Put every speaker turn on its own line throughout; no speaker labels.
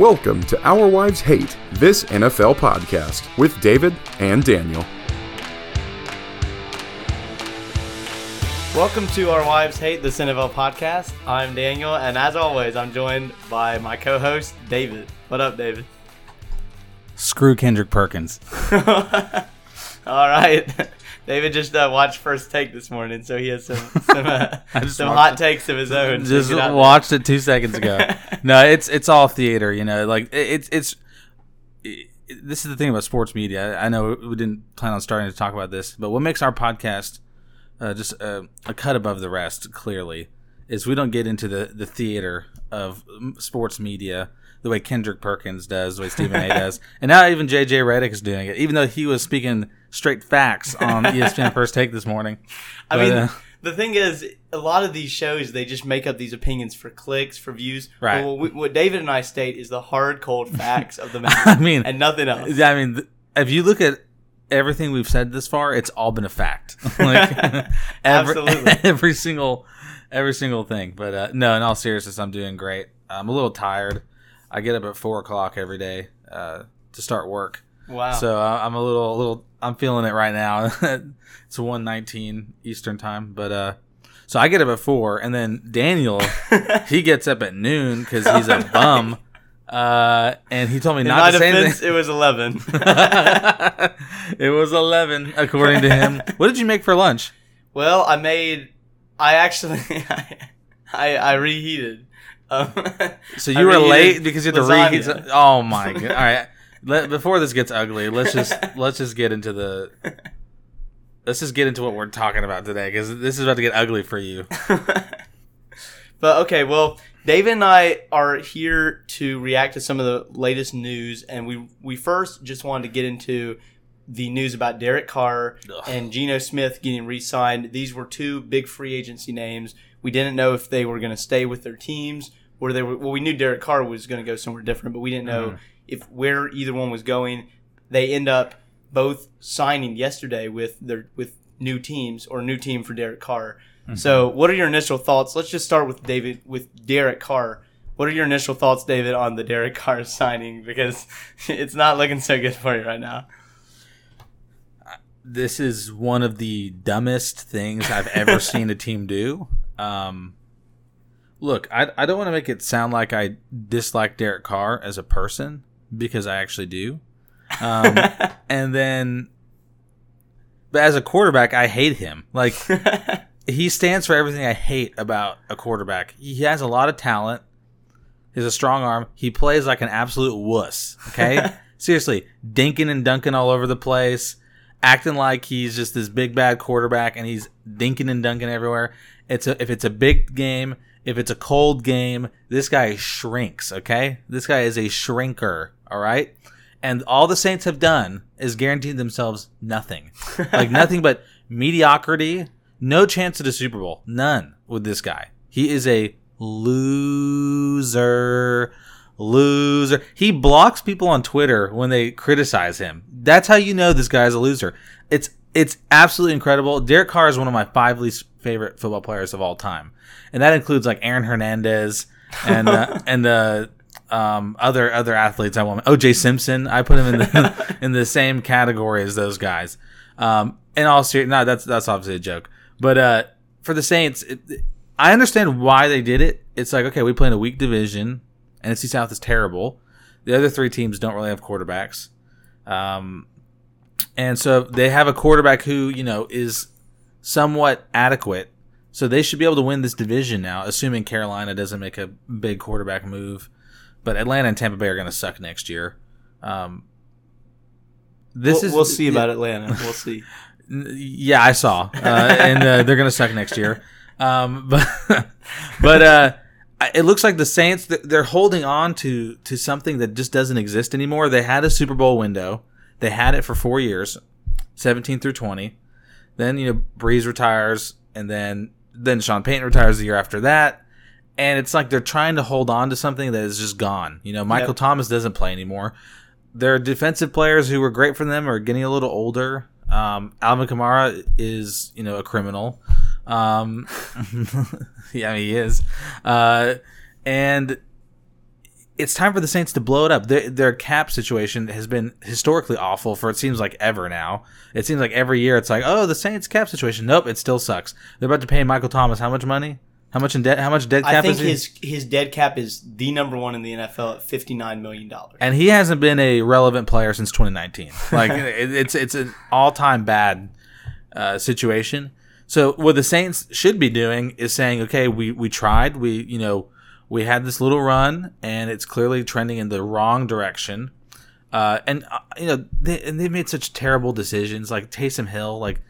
Welcome to Our Wives Hate This NFL Podcast with David and Daniel.
Welcome to our Wives Hate This NFL podcast. I'm Daniel, and as always, I'm joined by my co-host David. What up, David?
Screw Kendrick Perkins.
All right, David just uh, watched First Take this morning, so he has some some, uh, some hot
it.
takes of his own.
Just
get out there.
watched it two seconds ago. no, it's it's all theater. You know, like it's it's. it- this is the thing about sports media. I know we didn't plan on starting to talk about this, but what makes our podcast uh, just a, a cut above the rest, clearly, is we don't get into the, the theater of mm, sports media the way Kendrick Perkins does, the way Stephen A. does, and now even JJ Redick is doing it, even though he was speaking straight facts on ESPN First Take this morning.
I
But,
mean,
uh,
the thing is, a lot of these shows they just make up these opinions for clicks, for views.
Right.
Well, what, what David and I state is the hard, cold facts of the matter,
I mean,
and nothing else.
I mean, if you look at everything we've said this far, it's all been a fact. like every,
Absolutely.
every single, every single thing. But uh, no, in all seriousness, I'm doing great. I'm a little tired. I get up at four o'clock every day uh, to start work,
Wow.
so uh, I'm a little, a little. I'm feeling it right now. it's 1:19 Eastern time, but uh, so I get up at four, and then Daniel he gets up at noon because he's a bum. Uh, and he told me
in
not to say anything.
defense, it was eleven.
it was 11 according to him what did you make for lunch
Well, I made. I actually, I I reheated. Um,
so
I
you were
reheated
late because you had to
lasagna.
reheat some- oh my god all right Let, before this gets ugly let's just let's just get into the let's just get into what we're talking about today because this is about to get ugly for you
But okay, well, David and I are here to react to some of the latest news, and we we first just wanted to get into the news about Derek Carr
Ugh.
and Geno Smith getting re-signed. These were two big free agency names. We didn't know if they were going to stay with their teams or they were. Well, we knew Derek Carr was going to go somewhere different, but we didn't know if where either one was going. They end up both signing yesterday with their with new teams or new team for Derek Carr. So, what are your initial thoughts? Let's just start with David with Derek Carr. What are your initial thoughts, David, on the Derek Carr signing? Because it's not looking so good for you right now.
this is one of the dumbest things I've ever seen a team do. Um, look, I, I don't want to make it sound like I dislike Derek Carr as a person because I actually do. Um, and then, but as a quarterback, I hate him. Like, he stands for everything I hate about a quarterback. He has a lot of talent. He has a strong arm. He plays like an absolute wuss. Okay, seriously, dinking and dunking all over the place, acting like he's just this big bad quarterback, and he's dinking and dunking everywhere. It's a, if it's a big game, if it's a cold game, this guy shrinks. Okay, this guy is a shrinker. All right. And all the Saints have done is guaranteed themselves nothing. Like nothing but mediocrity, no chance at a Super Bowl. None with this guy. He is a loser. Loser. He blocks people on Twitter when they criticize him. That's how you know this guy's a loser. It's it's absolutely incredible. Derek Carr is one of my five least favorite football players of all time, and that includes like Aaron Hernandez and uh, and uh, um, other other athletes. I want OJ Simpson. I put him in the in the same category as those guys. Um, and all serious, no, that's that's obviously a joke. But uh, for the Saints, it, I understand why they did it. It's like okay, we play in a weak division. NFC South is terrible. The other three teams don't really have quarterbacks. Um, and so they have a quarterback who, you know, is somewhat adequate. So they should be able to win this division now, assuming Carolina doesn't make a big quarterback move. But Atlanta and Tampa Bay are going to suck next year. Um, this
we'll,
is
we'll see about Atlanta. We'll see.
Yeah, I saw, uh, and uh, they're gonna suck next year. Um, but but uh, it looks like the Saints they're holding on to to something that just doesn't exist anymore. They had a Super Bowl window. They had it for four years, seventeen through twenty. Then you know Brees retires, and then then Sean Payton retires the year after that. And it's like they're trying to hold on to something that is just gone. You know, Michael
Yep.
Thomas doesn't play anymore. Their defensive players who were great for them are getting a little older. Um, Alvin Kamara is, you know, a criminal. Um, yeah, he is. Uh, and it's time for the Saints to blow it up. Their, their cap situation has been historically awful for it seems like ever now. It seems like every year it's like, oh, the Saints cap situation. Nope, it still sucks. They're about to pay Michael Thomas how much money? How much in debt? How much dead cap
I think
is he?
his his dead cap is the number one in the NFL at fifty nine million dollars.
and he hasn't been a relevant player since 2019. Like it, it's it's an all time bad uh, situation. So what the Saints should be doing is saying, okay, we we tried, we you know we had this little run, and it's clearly trending in the wrong direction. Uh, and uh, you know they and they made such terrible decisions, like Taysom Hill, like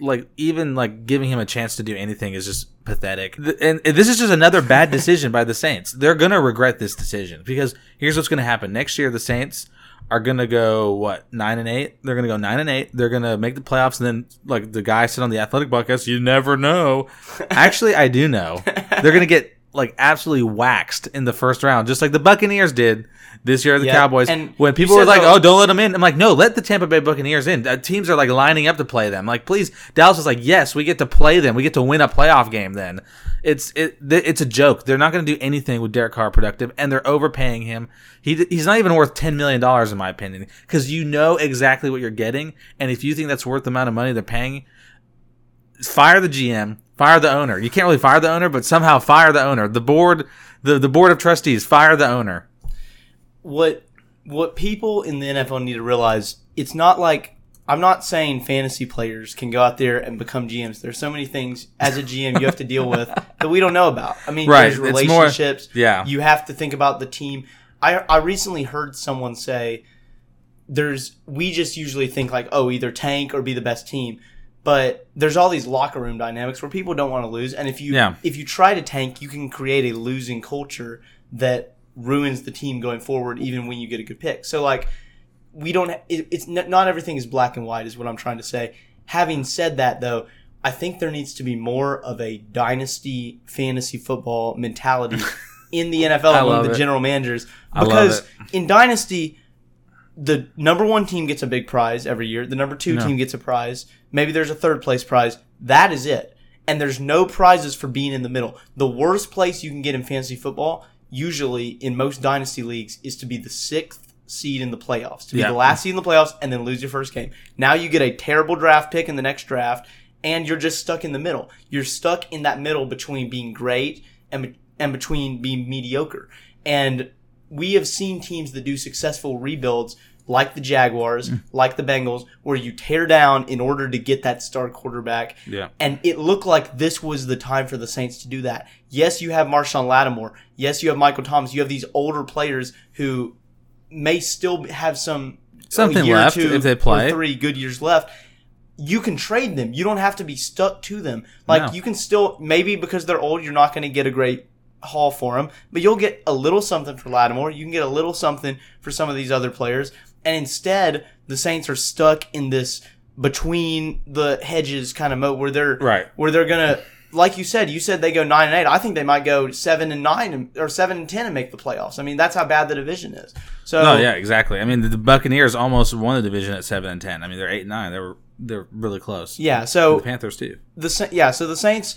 like even like giving him a chance to do anything is just pathetic. Th- And this is just another bad decision by the Saints. They're gonna regret this decision because here's what's gonna happen next year. The Saints are gonna go what nine and eight. They're gonna go nine and eight. They're gonna make the playoffs, and then like the guy said on the Athletic podcast, you never know. Actually, I do know. They're gonna get like absolutely waxed in the first round, just like the Buccaneers did this year. The Cowboys.
and
when people were like, "Oh, don't let them in," I'm like, "No, let the Tampa Bay Buccaneers in." Uh, teams are like lining up to play them. Like, please, Dallas was like, "Yes, we get to play them. We get to win a playoff game." Then it's it it's a joke. They're not going to do anything with Derek Carr productive, and they're overpaying him. He he's not even worth ten million dollars in my opinion because you know exactly what you're getting, and if you think that's worth the amount of money they're paying, fire the GM, fire the owner. You can't really fire the owner, but somehow fire the owner. The board, the the board of trustees, fire the owner.
what what people in the NFL need to realize, it's not like I'm not saying fantasy players can go out there and become GMs. There's so many things as a GM you have to deal with that we don't know about. I mean,
Right,
there's
it's more-
relationships.
yeah.
You have to think about the team. I I recently heard someone say there's we just usually think like, oh, either tank or be the best team. But there's all these locker room dynamics where people don't want to lose, and if you
Yeah.
if you try to tank, you can create a losing culture that ruins the team going forward, even when you get a good pick. So like, we don't. It, it's n- not everything is black and white, is what I'm trying to say. Having said that, though, I think there needs to be more of a dynasty fantasy football mentality in the NFL among the
it.
general managers because in dynasty the number one team gets a big prize every year. The number two
No.
team gets a prize. Maybe there's a third place prize. That is it. And there's no prizes for being in the middle. The worst place you can get in fantasy football, usually in most dynasty leagues, is to be the sixth seed in the playoffs. To be
Yeah.
the last seed in the playoffs and then lose your first game. Now you get a terrible draft pick in the next draft, and you're just stuck in the middle. You're stuck in that middle between being great and and between being mediocre. And we have seen teams that do successful rebuilds like the Jaguars,
Mm.
like the Bengals, where you tear down in order to get that star quarterback.
Yeah.
And it looked like this was the time for the Saints to do that. Yes, you have Marshon Lattimore. Yes, you have Michael Thomas. You have these older players who may still have some
Something
a year or
left
two
if they play.
three good years left. You can trade them. You don't have to be stuck to them. Like
No.
you can still maybe because they're old, you're not going to get a great haul for them, but you'll get a little something for Lattimore. You can get a little something for some of these other players, and instead the Saints are stuck in this between the hedges kind of mode where they're
Right.
where they're gonna. Like you said, you said they go nine and eight. I think they might go seven and nine and, or seven and ten and make the playoffs. I mean, that's how bad the division is. So
No, yeah, exactly. I mean, the, the Buccaneers almost won the division at seven and ten. I mean, they're eight and nine. They were they're really close.
yeah. So
the Panthers too.
the yeah, so the Saints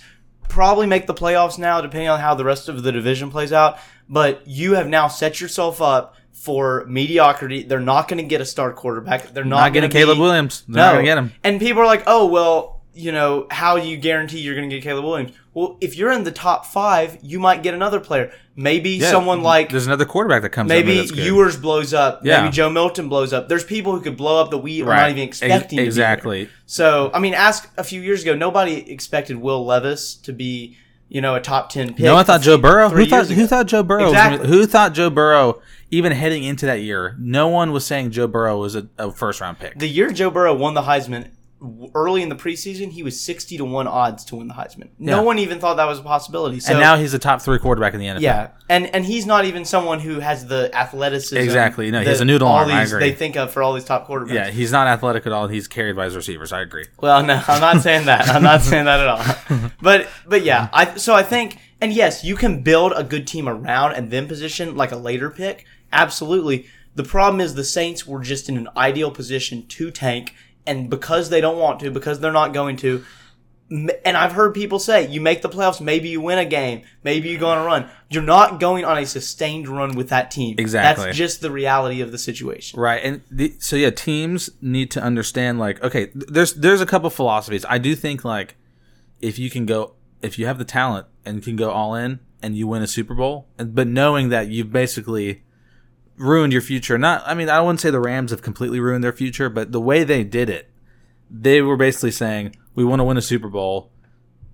probably make the playoffs now, depending on how the rest of the division plays out. But you have now set yourself up for mediocrity. They're not going to get a star quarterback. They're not,
Not,
gonna get
Caleb
be-
Williams. They're
No,
not gonna get him.
And people are like, "Oh, well, you know, how you guarantee you're going to get Caleb Williams?" Well, if you're in the top five, you might get another player. Maybe
Yeah,
someone like
there's another quarterback that comes.
maybe
up that's good.
Ewers blows up.
Yeah.
Maybe Joe Milton blows up. There's people who could blow up that we are not
Right.
even
Ex-
expecting. to
exactly.
So, I mean, ask a few years ago, nobody expected Will Levis to be, you know, a top 10 pick.
No one thought Joe Burrow. Who thought who thought Joe Burrow?
Exactly.
gonna, who thought Joe Burrow? Even heading into that year, no one was saying Joe Burrow was a, a first round pick.
The year Joe Burrow won the Heisman, early in the preseason, he was 60 to 1 odds to win the Heisman. No
Yeah.
one even thought that was a possibility. So,
and now he's a top three quarterback in the NFL.
yeah. And and he's not even someone who has the athleticism.
Exactly. No, he has a noodle
all
arm. I agree.
They think of for all these top quarterbacks.
yeah, he's not athletic at all. He's carried by his receivers. I agree.
Well, no, I'm not saying that. I'm not saying that at all. But but yeah, I so I think and yes, you can build a good team around and then position like a later pick. Absolutely. The problem is the Saints were just in an ideal position to tank and because they don't want to, because they're not going to, And I've heard people say, you make the playoffs, maybe you win a game, maybe you go on a run. You're not going on a sustained run with that team.
Exactly.
That's just the reality of the situation.
Right, and the, so yeah, teams need to understand like okay, there's there's a couple philosophies. I do think like if you can go if you have the talent and can go all in and you win a Super Bowl, and, but knowing that you've basically ruined your future. Not, I mean, I wouldn't say the Rams have completely ruined their future, but the way they did it, they were basically saying we want to win a Super Bowl.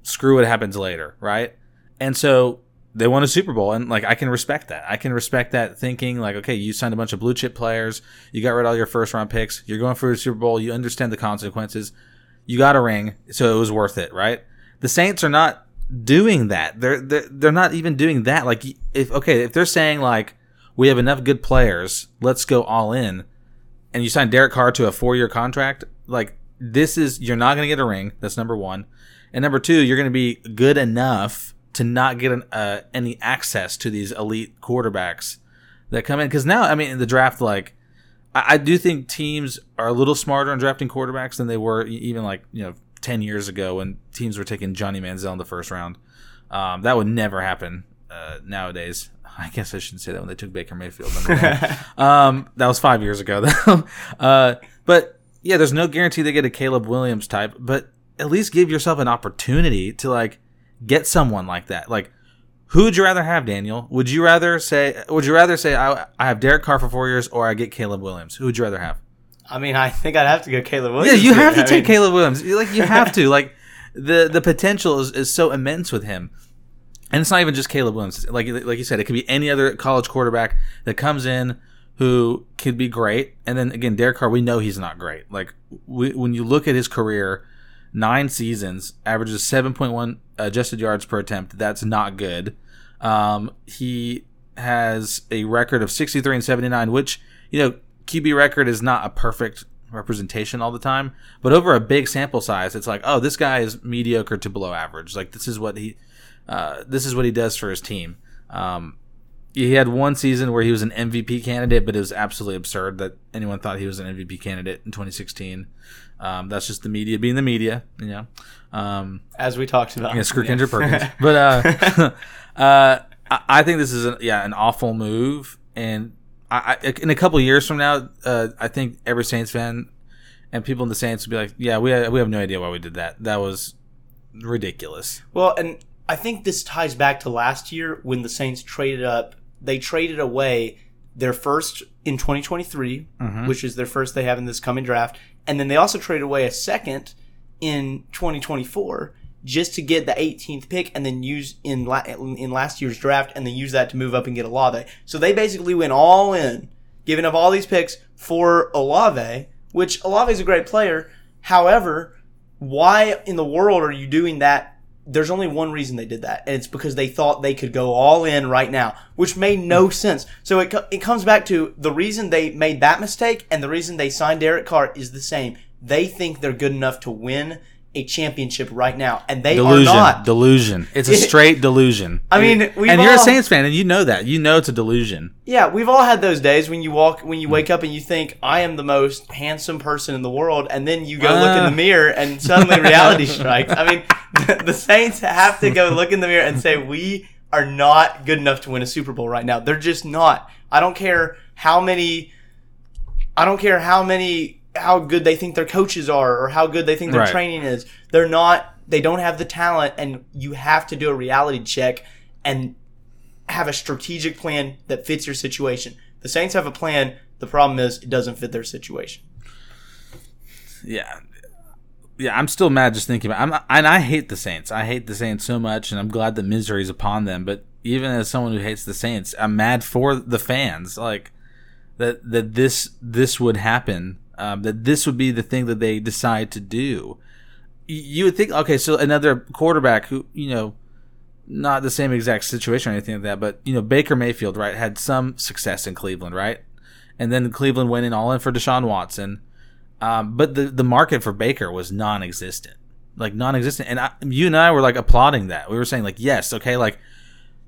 Screw what happens later, right? And so they won a Super Bowl, and like I can respect that. I can respect that thinking. Like, okay, you signed a bunch of blue chip players, you got rid of all your first round picks, you're going for a Super Bowl, you understand the consequences, you got a ring, so it was worth it, right? The Saints are not doing that. They're they're, they're not even doing that. Like, if okay, if they're saying like we have enough good players, let's go all in, and you sign Derek Carr to a four year contract, like this is you're not going to get a ring. That's number one, and number two, you're going to be good enough to not get an, uh, any access to these elite quarterbacks that come in. Because now, I mean, in the draft, like I, I do think teams are a little smarter on drafting quarterbacks than they were even like you know ten years ago when teams were taking Johnny Manziel in the first round. Um, that would never happen uh, nowadays. I guess I shouldn't say that when they took Baker Mayfield. um, that was five years ago, though. uh, but yeah, there's no guarantee they get a Caleb Williams type, but at least give yourself an opportunity to like get someone like that. Like, who would you rather have, Daniel? Would you rather say? Would you rather say I, I have Derek Carr for four years, or I get Caleb Williams? Who would you rather have?
I mean, I think I'd have to go Caleb Williams.
Yeah,
you
have to
I
take
mean,
Caleb Williams. Like you have to. Like the the potential is, is so immense with him. And it's not even just Caleb Williams. Like like you said, it could be any other college quarterback that comes in who could be great. And then again, Derek Carr, we know he's not great. Like we, when you look at his career, nine seasons, averages seven point one adjusted yards per attempt. That's not good. Um, he has a record of sixty three and seventy nine, which you know QB record is not a perfect representation all the time, but over a big sample size, it's like, oh, this guy is mediocre to below average. Like this is what he, uh, this is what he does for his team. Um, he had one season where he was an MVP candidate, but it was absolutely absurd that anyone thought he was an MVP candidate in 2016. Um, that's just the media being the media, you know. Um,
as we talked about.
yeah, screw Kendrick Perkins. But uh, uh, I, think this is a, yeah an awful move, and I, I in a couple years from now, uh, I think every Saints fan and people in the Saints will be like, yeah, we we have no idea why we did that. That was ridiculous.
Well, and I think this ties back to last year when the Saints traded up. They traded away their first in 2023, mm-hmm. which is their first they have in this coming draft, and then they also traded away a second in 2024 just to get the 18th pick and then use in la- in last year's draft and then use that to move up and get Olave. So they basically went all in, giving up all these picks for Olave, which Olave is a great player. However, why in the world are you doing that? There's only one reason they did that, and it's because they thought they could go all in right now, which made no hmm. sense. So it, co- it comes back to the reason they made that mistake and the reason they signed Derek Carr is the same. They think they're good enough to win a championship right now, and they
Delusion,
are not.
delusion. It's a straight delusion.
I mean, we've
and you're a Saints fan, and you know that. You know it's a delusion.
Yeah, we've all had those days when you walk, when you wake up and you think, I am the most handsome person in the world, and then you go look in
Uh.
the mirror and suddenly reality strikes. I mean, the, the Saints have to go look in the mirror and say, we are not good enough to win a Super Bowl right now. They're just not. I don't care how many, I don't care how many, how good they think their coaches are or how good they think their
Right.
training is. They're not, they don't have the talent, and you have to do a reality check and have a strategic plan that fits your situation. The Saints have a plan. The problem is it doesn't fit their situation.
yeah yeah i'm still mad just thinking about i'm and i hate the saints i hate the saints so much and i'm glad that misery is upon them but even as someone who hates the saints i'm mad for the fans like that that this this would happen um, that this would be the thing that they decide to do you would think okay so another quarterback who you know not the same exact situation or anything like that but you know baker mayfield right had some success in cleveland right and then cleveland went in all in for deshaun watson um, but the the market for Baker was non-existent, like non-existent. And I, you and I were like applauding that. We were saying like, yes, okay, like,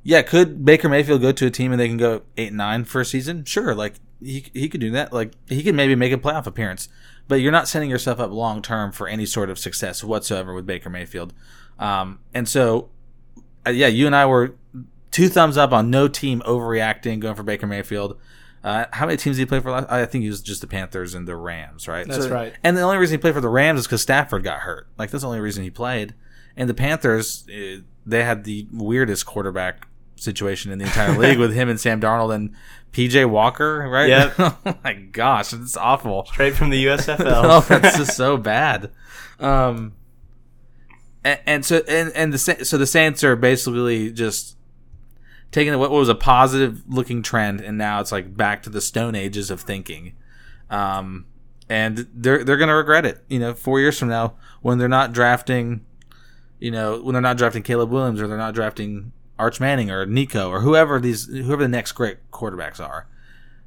yeah, could Baker Mayfield go to a team and they can go eight nine for a season? Sure, like he he could do that. Like he could maybe make a playoff appearance. but you're not setting yourself up long term for any sort of success whatsoever with Baker Mayfield. Um, and so, uh, yeah, you and I were two thumbs up on no team overreacting, going for Baker Mayfield. Uh, how many teams did he play for? Last? I think he was just the Panthers and the Rams, right?
That's right.
And the only reason he played for the Rams is because Stafford got hurt. Like that's the only reason he played. And the Panthers, uh, they had the weirdest quarterback situation in the entire league with him and Sam Darnold and PJ Walker, right?
Yep.
oh my gosh, it's awful.
Straight from the USFL.
oh, that's just so bad. Um, and, and so and and the so the Saints are basically just taking what was a positive looking trend, and now it's like back to the Stone Ages of thinking. Um, and they're they're gonna regret it. You know, four years from now when they're not drafting, you know, when they're not drafting Caleb Williams or they're not drafting Arch Manning or Nico or whoever these whoever the next great quarterbacks are,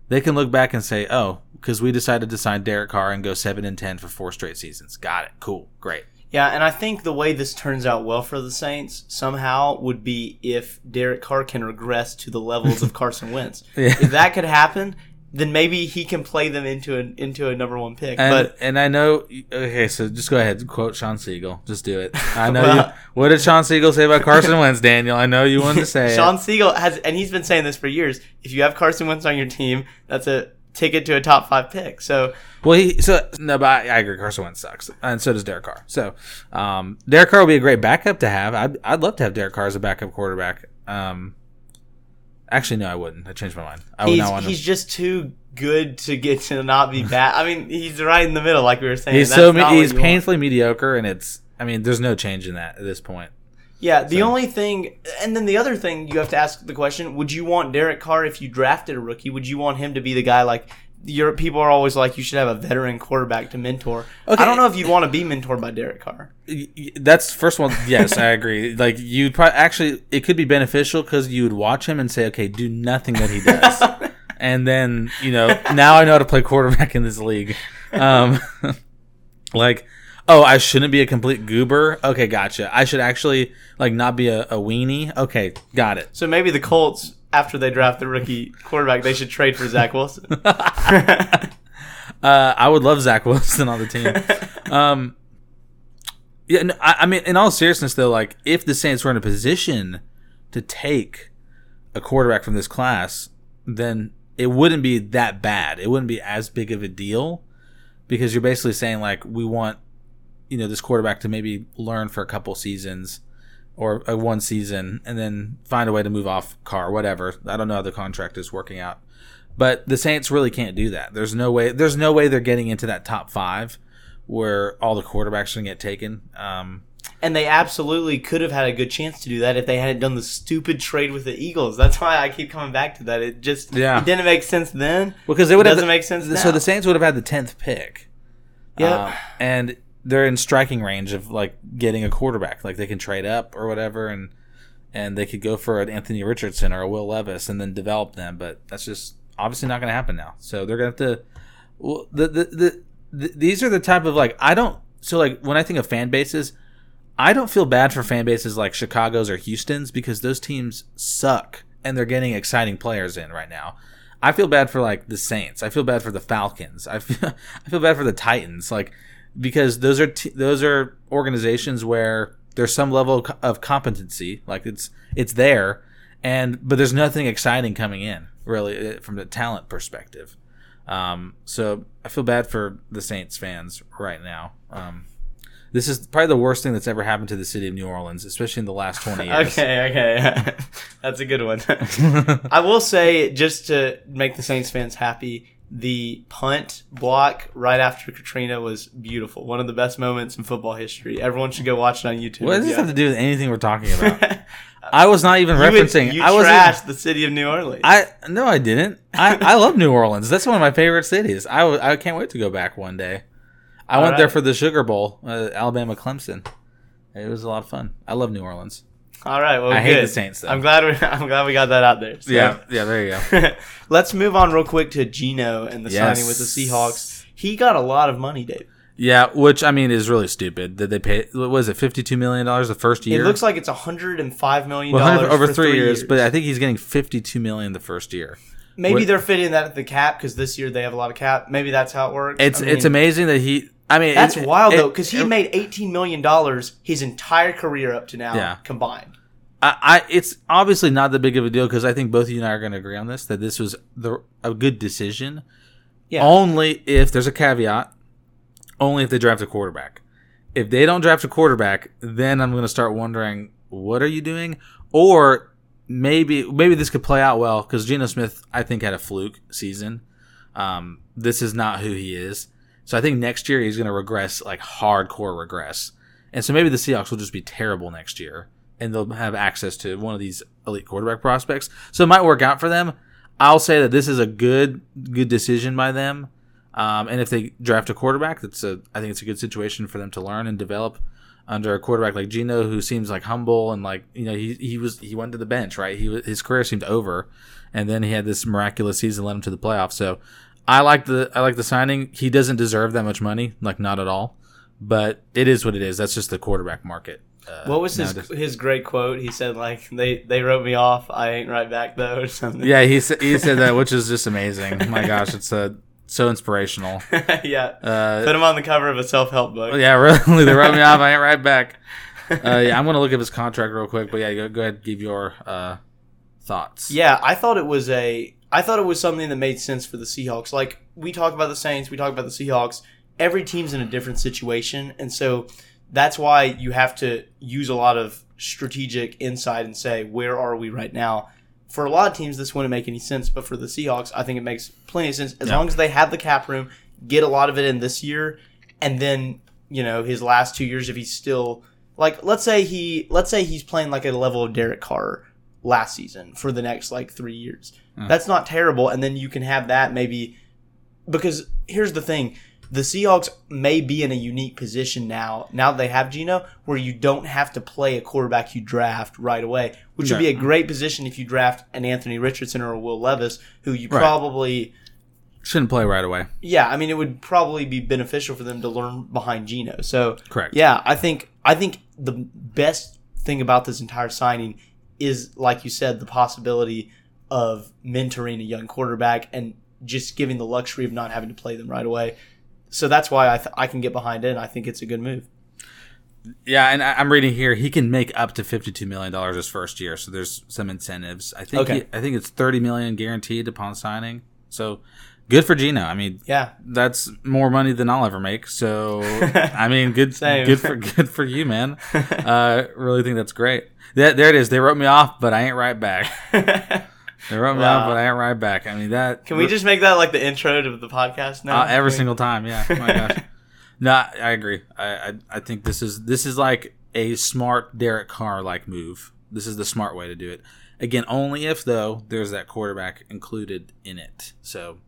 they can look back and say, "Oh, because we decided to sign Derek Carr and go seven and ten for four straight seasons. Got it. Cool. Great."
Yeah, and I think the way this turns out well for the Saints somehow would be if Derek Carr can regress to the levels of Carson Wentz.
Yeah.
If that could happen, then maybe he can play them into an into a number one pick.
And,
but
and I know. Okay, so just go ahead. Quote Sean Siegel. Just do it. I know.
Well-
you, what did Sean Siegel say about Carson Wentz, Daniel? I know you wanted to say
Sean
it.
Siegel has, and he's been saying this for years. If you have Carson Wentz on your team, that's a ticket to a top five pick. So
Well, he so no, but I, I agree. Carson Wentz sucks, and so does Derek Carr. So, um, Derek Carr would be a great backup to have. I'd I'd love to have Derek Carr as a backup quarterback. Um, actually, no, I wouldn't. I changed my mind. I would
he's
not want
he's
him.
just too good to get to not be bad. I mean, he's right in the middle, like we were saying.
He's
That's
so me- he's
you want.
painfully mediocre, and it's. I mean, there's no change in that at this point.
Yeah, the
So-
only thing, and then the other thing you have to ask the question: Would you want Derek Carr if you drafted a rookie? Would you want him to be the guy like? Your people are always like, you should have a veteran quarterback to mentor.
Okay.
I don't know if you'd want to be mentored by Derek Carr.
That's first one. Yes, I agree. Like you'd probably actually, it could be beneficial because you would watch him and say, okay, do nothing that he does, and then you know now I know how to play quarterback in this league. Um, like, oh, I shouldn't be a complete goober. Okay, gotcha. I should actually like not be a, a weenie. Okay, got it.
So maybe the Colts, after they draft the rookie quarterback, they should trade for Zach Wilson.
Uh, I would love Zach Wilson on the team. um, yeah, no, I, I mean, in all seriousness, though, like if the Saints were in a position to take a quarterback from this class, then it wouldn't be that bad. It wouldn't be as big of a deal because you're basically saying like we want, you know, this quarterback to maybe learn for a couple seasons or a one season and then find a way to move off Carr, whatever. I don't know how the contract is working out. But the Saints really can't do that. There's no way. There's no way they're getting into that top five where all the quarterbacks are going to get taken. Um,
and they absolutely could have had a good chance to do that if they hadn't done the stupid trade with the Eagles. That's why I keep coming back to that. It just
Yeah.
it didn't make sense then.
because they would
doesn't
the-
make sense
So the Saints would have had the tenth pick.
Yeah,
Um, and they're in striking range of like getting a quarterback. Like they can trade up or whatever, and and they could go for an Anthony Richardson or a Will Levis and then develop them. But that's just obviously not going to happen now. So they're going to have to. Well, the, the the the these are the type of like I don't. So like when I think of fan bases, I don't feel bad for fan bases like Chicago's or Houston's because those teams suck and they're getting exciting players in right now. I feel bad for like the Saints. I feel bad for the Falcons. I feel I feel bad for the Titans. Like because those are t- those are organizations where there's some level of competency. Like it's it's there, and but there's nothing exciting coming in really eh, from the talent perspective. Um, so I feel bad for the Saints fans right now. Um, this is probably the worst thing that's ever happened to the city of New Orleans, especially in the last 20 years.
Okay, okay. That's a good one. I will say, just to make the Saints fans happy, the punt block right after Katrina was beautiful. One of the best moments in football history. Everyone should go watch it on YouTube.
What does this
Yeah.
have to do with anything we're talking about? I was not even
You, would-
referencing.
you
I was
trashed the city of New Orleans.
I no, I didn't. I, I love New Orleans. That's one of my favorite cities. I, w- I can't wait to go back one day. I
All
went there for the Sugar Bowl, uh, Alabama Clemson. It was a lot of fun. I love New Orleans.
All right, well,
I hate
good.
the Saints, though.
I'm glad we I'm glad we got that out there. So-
yeah, there you go.
Let's move on real quick to Geno and the
Yes.
signing with the Seahawks. He got a lot of money, Dave.
Yeah, which I mean is really stupid. Did they pay? What was it? Fifty-two million dollars the first year?
It looks like it's 105 million
well,
dollars
over
for
three, years, but I think he's getting fifty-two million the first year,
Maybe
What-
they're fitting that at the cap because this year they have a lot of cap. Maybe that's how it works.
It's
I
it's amazing that he. I mean,
That's
it-
wild
it-
though because he
it-
made eighteen million dollars his entire career up to now
Yeah.
combined.
I, I it's obviously not that big of a deal because I think both of you and I are going to agree on this that this was the a good decision.
Yeah.
Only if there's a caveat. Only if they draft a quarterback. If they don't draft a quarterback, then I'm going to start wondering what are you doing, or maybe maybe this could play out well because Geno Smith I think had a fluke season. Um, this is not who he is. So I think next year he's going to regress, like hardcore regress. And so maybe the Seahawks will just be terrible next year and they'll have access to one of these elite quarterback prospects. So it might work out for them. I'll say that this is a good good decision by them. Um, and if they draft a quarterback, that's a I think it's a good situation for them to learn and develop under a quarterback like Geno, who seems like humble and like you know he he was he went to the bench right. He his career seemed over, and then he had this miraculous season led him to the playoffs. So I like the I like the signing. He doesn't deserve that much money, like not at all. But it is what it is. That's just the quarterback market. Uh,
What was his his great quote? He said like they they wrote me off. I ain't write back though or something.
Yeah, he said he said that, which is just amazing. My gosh, it's uh, so inspirational.
yeah.
Uh,
Put him on the cover of a self help book.
yeah, really, they wrote me off. I ain't write back. Uh, yeah, I'm gonna look at his contract real quick, but yeah, go, go ahead, give your uh, thoughts.
Yeah, I thought it was a I thought it was something that made sense for the Seahawks. Like we talk about the Saints, we talk about the Seahawks. Every team's in a different situation, and so that's why you have to use a lot of strategic insight and say where are we right now. For a lot of teams, this wouldn't make any sense, but for the Seahawks, I think it makes plenty of sense as long as they have the cap room, get a lot of it in this year, and then you know his last two years if he's still like let's say he let's say he's playing like a level of Derek Carr last season for the next like three years. That's not terrible, and then you can have that maybe because here's the thing. The Seahawks may be in a unique position now, now that they have Geno, where you don't have to play a quarterback you draft right away, which would be a great position if you draft an Anthony Richardson or a Will Levis, who you
Right.
probably
Shouldn't play right away.
yeah, I mean, it would probably be beneficial for them to learn behind Geno. So,
Correct.
Yeah, I think I think the best thing about this entire signing is, like you said, the possibility of mentoring a young quarterback and just giving the luxury of not having to play them right away. So that's why I, th- I can get behind it. and I think it's a good move.
Yeah, and I- I'm reading here he can make up to 52 million dollars his first year. So there's some incentives. I think
Okay.
he- I think it's 30 million guaranteed upon signing. So good for Geno. I mean,
Yeah,
that's more money than I'll ever make. So I mean, good, good for good for you, man. Uh, really think that's great. That there it is. They wrote me off, but I ain't write back. They wrote me
Wow.
off, but I ain't write back. I mean that.
can we just make that like the intro to the podcast now?
uh, every single time? Yeah. Oh my gosh. No, I agree. I, I I think this is this is like a smart Derek Carr like move. This is the smart way to do it. Again, only if though there's that quarterback included in it. So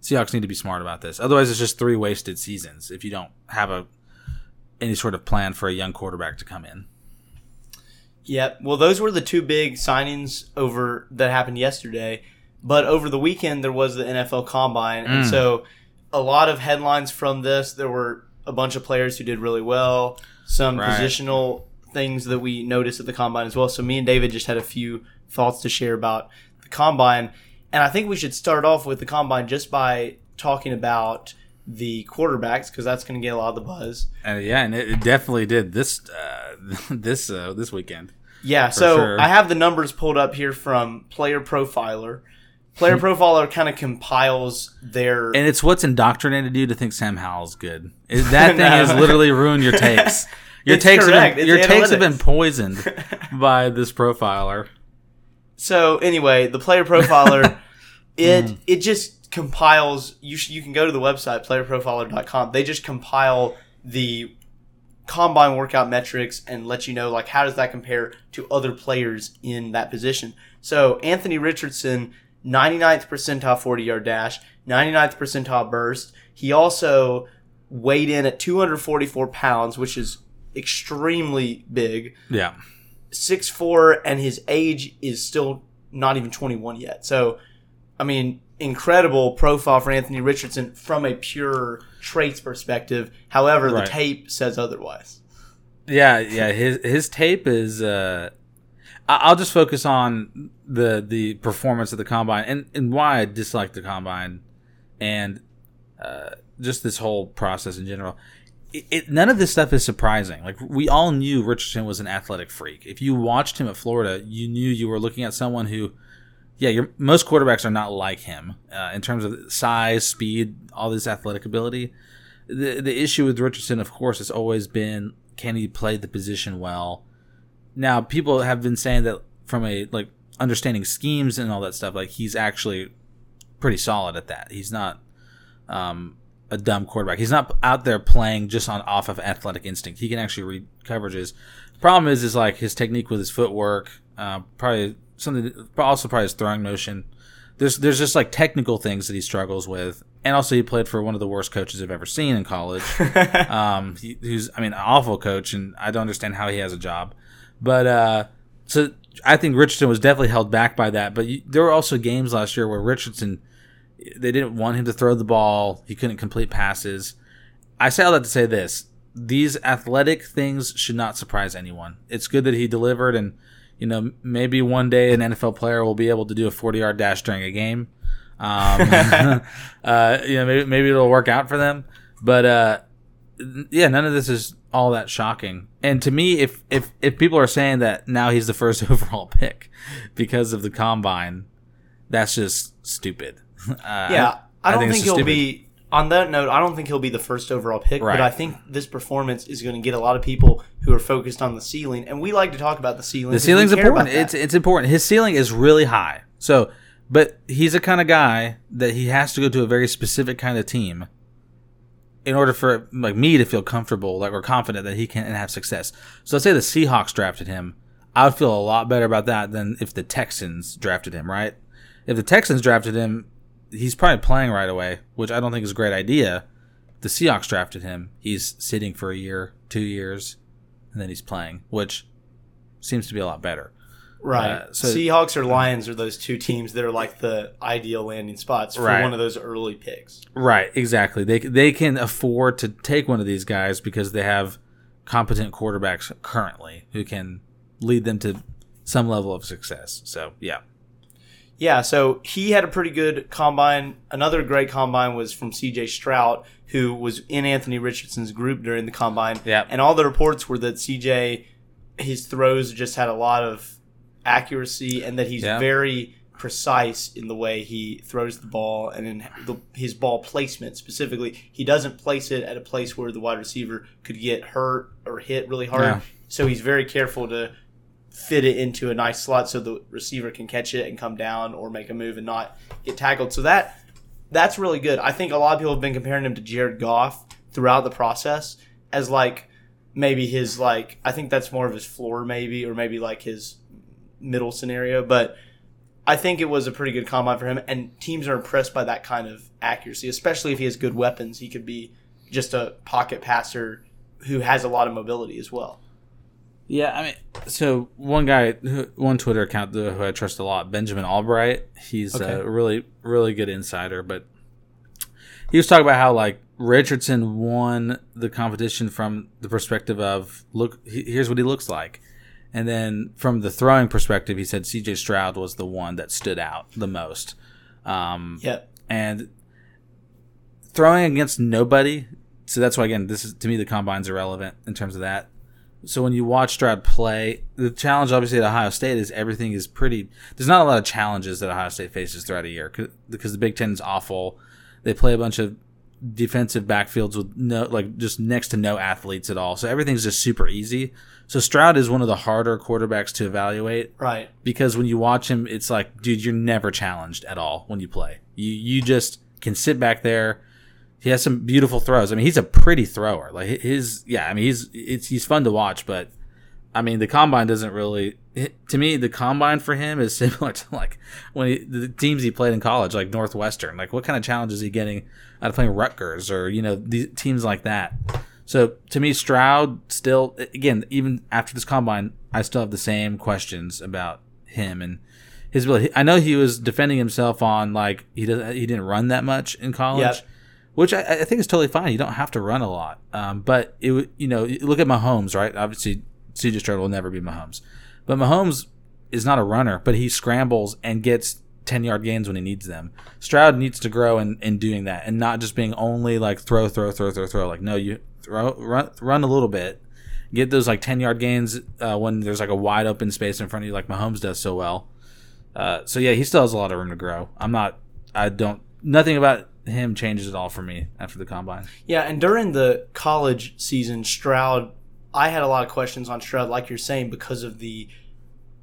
Seahawks need to be smart about this. Otherwise, it's just three wasted seasons if you don't have a any sort of plan for a young quarterback to come in.
Yep. Well, those were the two big signings over that happened yesterday. But over the weekend, there was the NFL Combine, and
Mm.
so a lot of headlines from this. There were a bunch of players who did really well. Some
Right.
positional things that we noticed at the Combine as well. So me and David just had a few thoughts to share about the Combine, and I think we should start off with the Combine just by talking about the quarterbacks because that's going to get a lot of the buzz.
And yeah, and it, it definitely did this uh, this uh, this weekend.
Yeah, so
sure.
I have the numbers pulled up here from Player Profiler. Player Profiler kind of compiles their.
And it's what's indoctrinated you to think Sam Howell's good. Is- That thing has literally ruined your takes. Your
It's
takes
correct.
have been,
It's
your takes have been poisoned by this profiler.
so anyway, the Player Profiler, it it just compiles. You sh- you can go to the website playerprofiler.com. They just compile the combine workout metrics and let you know like how does that compare to other players in that position. So Anthony Richardson, 99th percentile 40 yard dash, 99th percentile burst. He also weighed in at 244 pounds, which is extremely big.
Yeah.
Six four, and his age is still not even 21 yet. So, I mean, incredible profile for Anthony Richardson from a pure traits perspective. However,
Right.
the tape says otherwise.
Yeah, yeah. His his tape is uh I'll just focus on the the performance of the combine and and why I dislike the combine, and uh, just this whole process in general. It, it, none of this stuff is surprising. Like we all knew Richardson was an athletic freak. If you watched him at Florida, you knew you were looking at someone who, yeah, your most quarterbacks are not like him uh, in terms of size, speed, all this athletic ability. The the issue with Richardson, of course, has always been can he play the position well. Now, people have been saying that from a like understanding schemes and all that stuff, like he's actually pretty solid at that. He's not um, a dumb quarterback. He's not out there playing just on off of athletic instinct. He can actually read coverages. Problem is, is like his technique with his footwork, uh, probably something. Also, probably his throwing motion. There's there's just like technical things that he struggles with, and also he played for one of the worst coaches I've ever seen in college. um, he, who's I mean, an awful coach, and I don't understand how he has a job. But uh, so I think Richardson was definitely held back by that. But you, there were also games last year where Richardson they didn't want him to throw the ball. He couldn't complete passes. I say all that to say this: these athletic things should not surprise anyone. It's good that he delivered, and you know maybe one day an NFL player will be able to do a forty-yard dash during a game. Um, uh, you know, maybe, maybe it'll work out for them. But uh, yeah, none of this is all that shocking. And to me, if if if people are saying that now he's the first overall pick because of the combine, that's just stupid. Uh,
Yeah, I, don't think,
it's just
he'll
stupid.
be. On that note, I don't think he'll be the first overall pick,
Right.
but I think this performance is going to get a lot of people who are focused on the ceiling, and we like to talk about the ceiling.
The ceiling's important. It's it's important. His ceiling is really high. So, but he's a kind of guy that he has to go to a very specific kind of team in order for like me to feel comfortable, like or confident that he can have success. So let's say the Seahawks drafted him. I would feel a lot better about that than if the Texans drafted him, right? If the Texans drafted him, he's probably playing right away, which I don't think is a great idea. The Seahawks drafted him, he's sitting for a year, two years, and then he's playing, which seems to be a lot better.
right.
uh, so-
Seahawks or Lions are those two teams that are like the ideal landing spots for
Right.
one of those early picks.
Right, exactly. They they can afford to take one of these guys because they have competent quarterbacks currently who can lead them to some level of success. So, yeah.
Yeah, so he had a pretty good combine. Another great combine was from CJ Stroud, who was in Anthony Richardson's group during the combine.
Yep.
And all the reports were that CJ, his throws just had a lot of accuracy and that he's
Yeah.
very precise in the way he throws the ball and in the, his ball placement specifically. He doesn't place it at a place where the wide receiver could get hurt or hit really hard.
Yeah.
So he's very careful to fit it into a nice slot so the receiver can catch it and come down or make a move and not get tackled. So that that's really good. I think a lot of people have been comparing him to Jared Goff throughout the process as like maybe his like I think that's more of his floor maybe or maybe like his middle scenario, but I think it was a pretty good combine for him and teams are impressed by that kind of accuracy, especially if he has good weapons. He could be just a pocket passer who has a lot of mobility as well.
Yeah, I mean, so one guy, one Twitter account who I trust a lot, Benjamin Albright. He's
Okay.
a really, really good insider, but he was talking about how like Richardson won the competition from the perspective of look, here's what he looks like, and then from the throwing perspective, he said C.J. Stroud was the one that stood out the most. Um,
Yep.
and throwing against nobody. So that's why again, this is to me the combine's irrelevant in terms of that. So when you watch Stroud play, the challenge obviously at Ohio State is everything is pretty. There's not a lot of challenges that Ohio State faces throughout a year because the Big Ten is awful. They play a bunch of defensive backfields with no, like just next to no athletes at all. So everything's just super easy. So Stroud is one of the harder quarterbacks to evaluate
Right.
because when you watch him, it's like, dude, you're never challenged at all when you play. You you just can sit back there. He has some beautiful throws. I mean, he's a pretty thrower. Like his, yeah. I mean, he's it's he's fun to watch, but I mean, the combine doesn't really. To me, the combine for him is similar to like when he, the teams he played in college, like Northwestern. Like, what kind of challenge is he getting out of playing Rutgers or you know these teams like that? So to me, Stroud still, again, even after this combine, I still have the same questions about him and his ability. I know he was defending himself on like he doesn't, he didn't run that much in college. Which I, I think is totally fine. You don't have to run a lot, um, but it you know look at Mahomes, right? Obviously, CJ Stroud will never be Mahomes, but Mahomes is not a runner, but he scrambles and gets 10 yard gains when he needs them. Stroud needs to grow in, in doing that and not just being only like throw, throw, throw, throw, throw. Like, no, you throw, run, run a little bit, get those like 10 yard gains uh, when there's like a wide open space in front of you, like Mahomes does so well. Uh, so yeah, he still has a lot of room to grow. I'm not, I don't, nothing about him changes it all for me after the combine.
Yeah, and during the college season, Stroud, I had a lot of questions on Stroud, like you're saying, because of the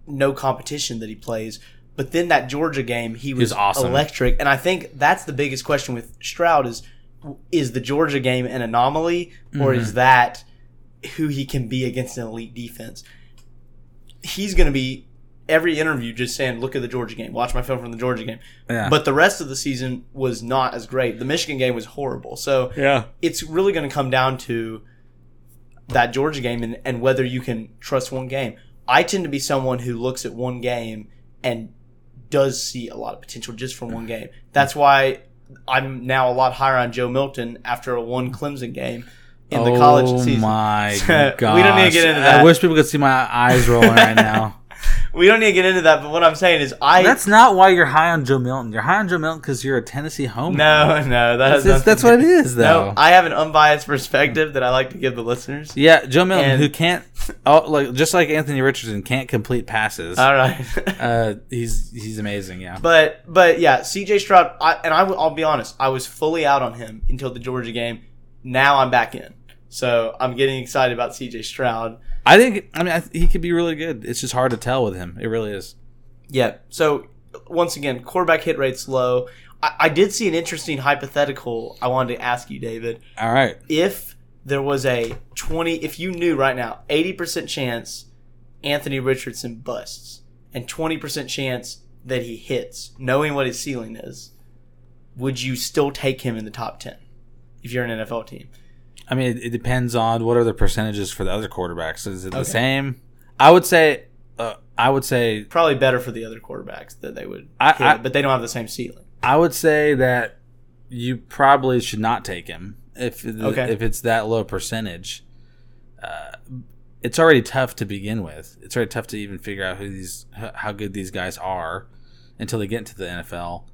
no competition that he plays. But then that Georgia game, he was,
awesome.
electric, and I think that's the biggest question with Stroud is is the Georgia game an anomaly or mm-hmm. is that who he can be against an elite defense? He's going to be every interview just saying, "Look at the Georgia game. Watch my film from the Georgia game."
Yeah.
But the rest of the season was not as great. The Michigan game was horrible. So
Yeah.
it's really going to come down to that Georgia game and, and whether you can trust one game. I tend to be someone who looks at one game and does see a lot of potential just from one game. That's why I'm now a lot higher on Joe Milton after a one Clemson game in the college oh season.
Oh my
So,
god!
we don't need to get into that.
I wish people could see my eyes rolling right now.
We don't need to get into that, but what I'm saying is I
That's not why you're high on Joe Milton. You're high on Joe Milton because you're a Tennessee homer.
no, no, that
that's,
nothing
that's what it is, though.
No, I have an unbiased perspective that I like to give the listeners.
yeah, Joe Milton,
And-
who can't, oh, like just like Anthony Richardson, can't complete passes.
All right.
uh, he's he's amazing. Yeah,
But but yeah, C.J. Stroud, I, and I, I'll be honest, I was fully out on him until the Georgia game. Now I'm back in, so I'm getting excited about C.J. Stroud.
I think. I mean, I, he could be really good. It's just hard to tell with him. It really is.
Yeah. So once again, quarterback hit rate's low. I, I did see an interesting hypothetical. I wanted to ask you, David.
All right.
If there was a 20, if you knew right now, 80% chance Anthony Richardson busts and 20% chance that he hits, knowing what his ceiling is, would you still take him in the top 10 if you're an NFL team?
I mean, it, it depends on what are the percentages for the other quarterbacks. Is it the same? I would say. Uh, I would say.
Probably better for the other quarterbacks that they would
I-
hit,
I-
but they don't have the same ceiling.
I would say that you probably should not take him if
Okay.
if it's that low percentage. Uh, it's already tough to begin with. It's already tough to even figure out who these how good these guys are until they get into the NFL.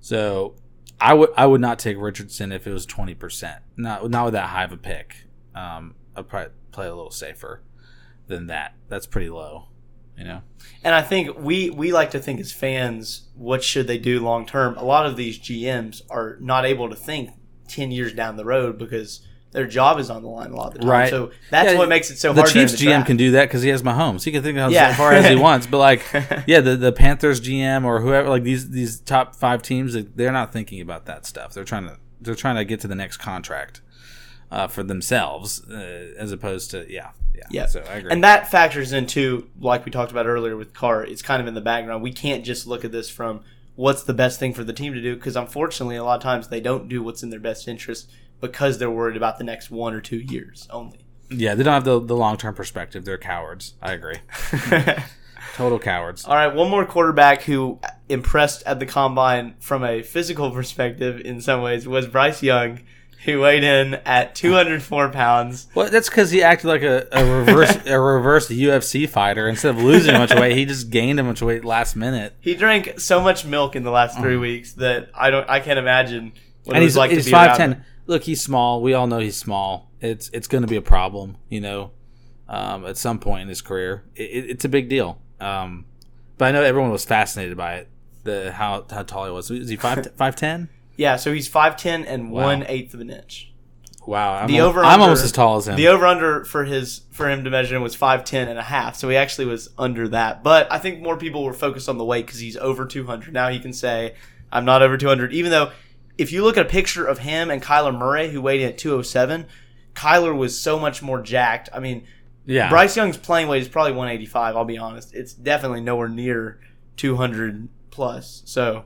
So I would I would not take Richardson if it was twenty percent. Not not with that high of a pick. Um, I'd probably play a little safer than that. That's pretty low. You know.
And I think we we like to think as fans, what should they do long term? A lot of these GMs are not able to think ten years down the road because their job is on the line a lot of the time.
Right.
So that's
Yeah,
what makes it so
the
hard.
Chiefs
the
GM
draft.
can do that because he has Mahomes. He can think as
Yeah.
far as he wants. But like, yeah, the, the Panthers GM or whoever, like these these top five teams, they're not thinking about that stuff. They're trying to they're trying to get to the next contract uh, for themselves, uh, as opposed to yeah, yeah.
Yeah.
So I agree.
And that factors into, like we talked about earlier with Carr, it's kind of in the background. We can't just look at this from what's the best thing for the team to do because unfortunately, a lot of times they don't do what's in their best interest because they're worried about the next one or two years only.
yeah, they don't have the, the long term perspective. They're cowards. I agree. Total cowards.
All right, one more quarterback who impressed at the combine from a physical perspective in some ways was Bryce Young, who weighed in at 204 pounds.
Well, that's because he acted like a, a reverse a reverse UFC fighter. Instead of losing a bunch of weight, he just gained a bunch of weight last minute.
He drank so much milk in the last three mm. weeks that I don't, I can't imagine what
and
it was
he's
like
he's
to be
five
around
ten.
him.
Look, he's small. We all know he's small. It's it's going to be a problem, you know, um, at some point in his career. It, it, it's a big deal. Um, but I know everyone was fascinated by it. The how how tall he was. Is he five five ten?
Yeah, so he's 5'10 and
Wow.
one eighth of an inch.
Wow, I'm,
The over
I'm
under-
almost as tall as him.
The over under for his for him to measure him was 5'10 and a half. So he actually was under that. But I think more people were focused on the weight because he's over 200. Now he can say, I'm not over 200. Even though if you look at a picture of him and Kyler Murray, who weighed in at 207, Kyler was so much more jacked. I mean,
yeah,
Bryce Young's playing weight is probably 185. I'll be honest. It's definitely nowhere near 200 plus. So,